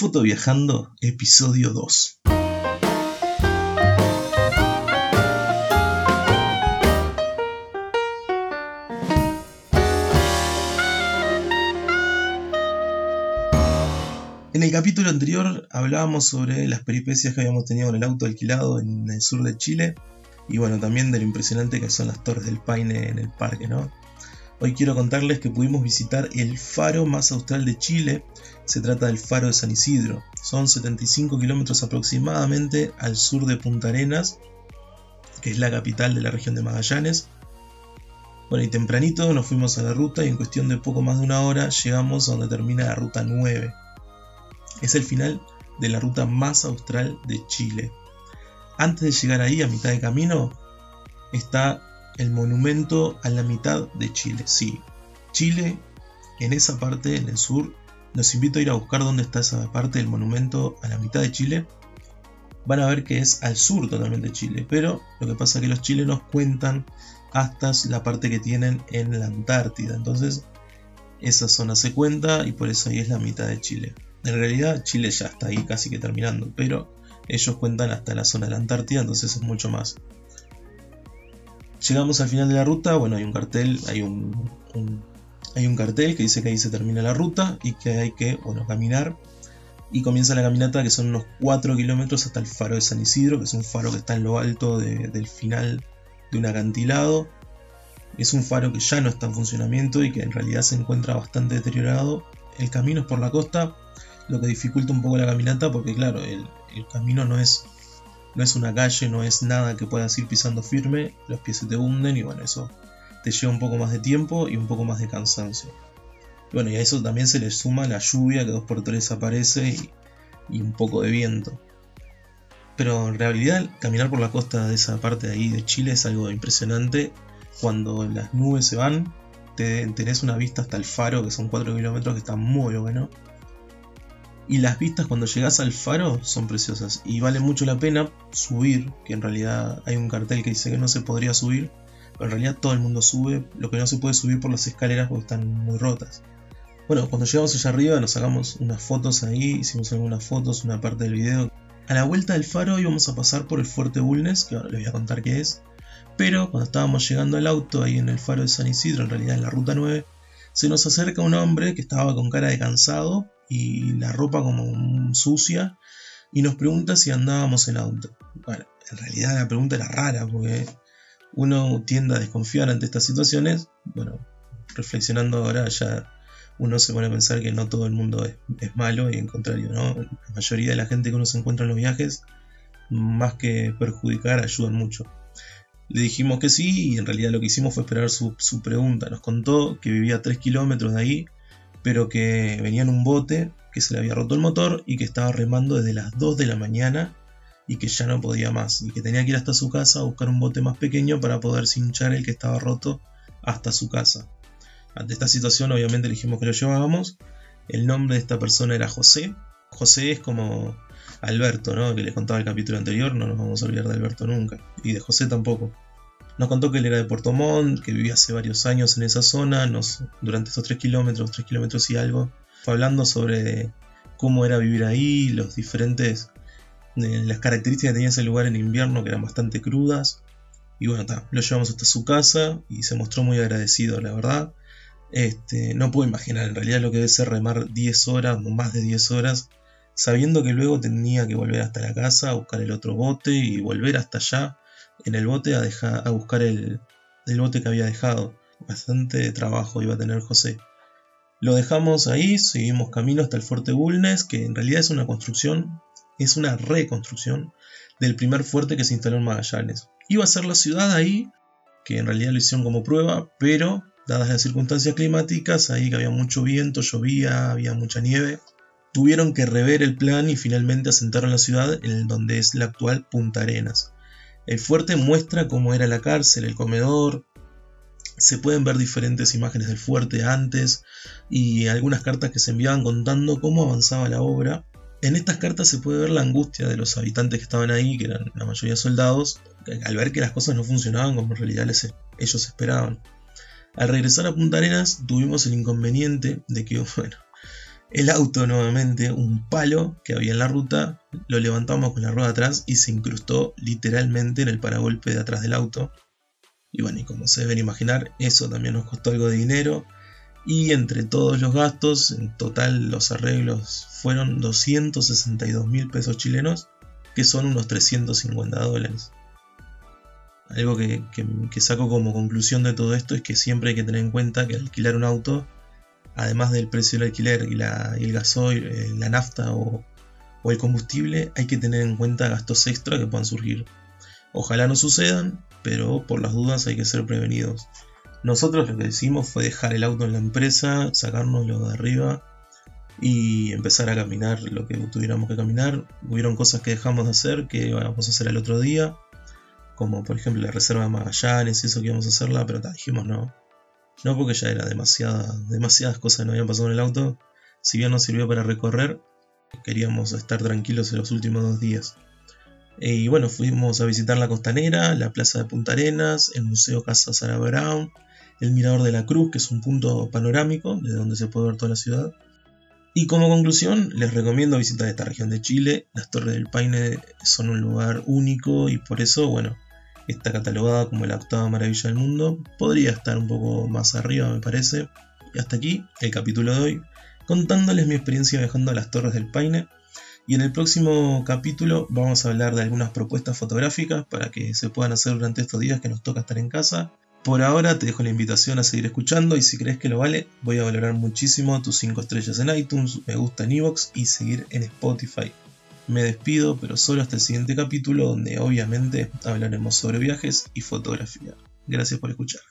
Foto Viajando, episodio 2. En el capítulo anterior hablábamos sobre las peripecias que habíamos tenido en el auto alquilado en el sur de Chile y bueno, también de lo impresionante que son las torres del Paine en el parque, ¿no? Hoy quiero contarles que pudimos visitar el faro más austral de Chile, se trata del faro de San Isidro, son 75 kilómetros aproximadamente al sur de Punta Arenas, que es la capital de la región de Magallanes. Bueno, y tempranito nos fuimos a la ruta y en cuestión de poco más de una hora llegamos a donde termina la ruta 9, es el final de la ruta más austral de Chile. Antes de llegar ahí, a mitad de camino, está el monumento a la mitad de Chile. Sí, Chile, en esa parte, en el sur, los invito a ir a buscar dónde está esa parte del monumento a la mitad de Chile. Van a ver que es al sur totalmente de Chile, pero lo que pasa es que los chilenos cuentan hasta la parte que tienen en la Antártida. Entonces, esa zona se cuenta y por eso ahí es la mitad de Chile. En realidad Chile ya está ahí casi que terminando, pero ellos cuentan hasta la zona de la Antártida, entonces es mucho más. Llegamos al final de la ruta, bueno, hay un cartel, hay un, hay un cartel que dice que ahí se termina la ruta y que hay que, bueno, caminar. Y comienza la caminata que son unos 4 kilómetros hasta el faro de San Isidro, que es un faro que está en lo alto del final de un acantilado. Es un faro que ya no está en funcionamiento y que en realidad se encuentra bastante deteriorado. El camino es por la costa, lo que dificulta un poco la caminata porque claro, el, camino no es, no es una calle, no es nada que puedas ir pisando firme, los pies se te hunden y bueno, eso te lleva un poco más de tiempo y un poco más de cansancio. bueno, y a eso también se le suma la lluvia que dos por tres aparece y, y un poco de viento. Pero en realidad caminar por la costa de esa parte de ahí de Chile es algo impresionante. Cuando las nubes se van, te, tenés una vista hasta el faro, que son 4 kilómetros, que está muy bueno. Y las vistas cuando llegas al faro son preciosas y vale mucho la pena subir, que en realidad hay un cartel que dice que no se podría subir, pero en realidad todo el mundo sube, lo que no se puede subir por las escaleras porque están muy rotas. Bueno, cuando llegamos allá arriba nos sacamos unas fotos ahí, hicimos algunas fotos, una parte del video. A la vuelta del faro íbamos a pasar por el fuerte Bulnes, que ahora les voy a contar qué es. Pero cuando estábamos llegando al auto ahí en el faro de San Isidro, en realidad en la ruta 9, se nos acerca un hombre que estaba con cara de cansado y la ropa como sucia y nos pregunta si andábamos en auto. Bueno, en realidad la pregunta era rara porque uno tiende a desconfiar ante estas situaciones. Bueno, reflexionando ahora ya uno se pone a pensar que no todo el mundo es, malo y en contrario, ¿no? La mayoría de la gente que uno se encuentra en los viajes, más que perjudicar, ayudan mucho. Le dijimos que sí y en realidad lo que hicimos fue esperar su, su pregunta. Nos contó que vivía a 3 kilómetros de ahí pero que venía en un bote, que se le había roto el motor y que estaba remando desde las 2 de la mañana y que ya no podía más y que tenía que ir hasta su casa a buscar un bote más pequeño para poder cinchar el que estaba roto hasta su casa. Ante esta situación obviamente le dijimos que lo llevábamos. El nombre de esta persona era José. José es como Alberto, ¿no? Que les contaba el capítulo anterior, no nos vamos a olvidar de Alberto nunca. Y de José tampoco. Nos contó que él era de Puerto Montt, que vivía hace varios años en esa zona, nos, durante estos 3 kilómetros, 3 kilómetros y algo, fue hablando sobre cómo era vivir ahí, los diferentes, eh, las características que tenía ese lugar en invierno, que eran bastante crudas. Y bueno, lo llevamos hasta su casa y se mostró muy agradecido, la verdad. Este, no puedo imaginar en realidad lo que debe ser remar 10 horas más de 10 horas, sabiendo que luego tenía que volver hasta la casa, buscar el otro bote y volver hasta allá en el bote a, buscar el, bote que había dejado. Bastante trabajo iba a tener José. Lo dejamos ahí, seguimos camino hasta el fuerte Bulnes, que en realidad es una construcción, es una reconstrucción del primer fuerte que se instaló en Magallanes. Iba a ser la ciudad ahí, que en realidad lo hicieron como prueba, pero dadas las circunstancias climáticas, ahí que había mucho viento, llovía, había mucha nieve, tuvieron que rever el plan y finalmente asentaron la ciudad en donde es la actual Punta Arenas. El fuerte muestra cómo era la cárcel, el comedor. Se pueden ver diferentes imágenes del fuerte antes y algunas cartas que se enviaban contando cómo avanzaba la obra. En estas cartas se puede ver la angustia de los habitantes que estaban ahí, que eran la mayoría soldados, al ver que las cosas no funcionaban como en realidad ellos esperaban. Al regresar a Punta Arenas tuvimos el inconveniente de que, bueno, El auto nuevamente, un palo que había en la ruta, lo levantamos con la rueda atrás y se incrustó literalmente en el paragolpe de atrás del auto. Y bueno, y como se deben imaginar, eso también nos costó algo de dinero. Y entre todos los gastos, en total los arreglos fueron 262 mil pesos chilenos, que son unos 350 dólares. Algo que, saco como conclusión de todo esto es que siempre hay que tener en cuenta que alquilar un auto, además del precio del alquiler y, el gasoil, eh, la nafta o, el combustible, hay que tener en cuenta gastos extra que puedan surgir. Ojalá no sucedan, pero por las dudas hay que ser prevenidos. Nosotros lo que hicimos fue dejar el auto en la empresa, sacárnoslo de arriba y empezar a caminar lo que tuviéramos que caminar. Hubieron cosas que dejamos de hacer que íbamos a hacer el otro día, como por ejemplo la reserva de Magallanes y eso que íbamos a hacerla, pero dijimos no. No porque ya era demasiada, demasiadas cosas que nos habían pasado en el auto. Si bien nos sirvió para recorrer, queríamos estar tranquilos en los últimos dos días. Y bueno, fuimos a visitar la costanera, la plaza de Punta Arenas, el Museo Casa Sara Brown, el Mirador de la Cruz, que es un punto panorámico desde donde se puede ver toda la ciudad. Y como conclusión, les recomiendo visitar esta región de Chile. Las Torres del Paine son un lugar único y por eso, bueno, está catalogada como la octava maravilla del mundo. Podría estar un poco más arriba, me parece. Y hasta aquí el capítulo de hoy, contándoles mi experiencia viajando a las Torres del Paine. Y en el próximo capítulo vamos a hablar de algunas propuestas fotográficas para que se puedan hacer durante estos días que nos toca estar en casa. Por ahora te dejo la invitación a seguir escuchando y si crees que lo vale, voy a valorar muchísimo tus 5 estrellas en iTunes, me gusta en Evox y seguir en Spotify. Me despido, pero solo hasta el siguiente capítulo donde obviamente hablaremos sobre viajes y fotografía. Gracias por escuchar.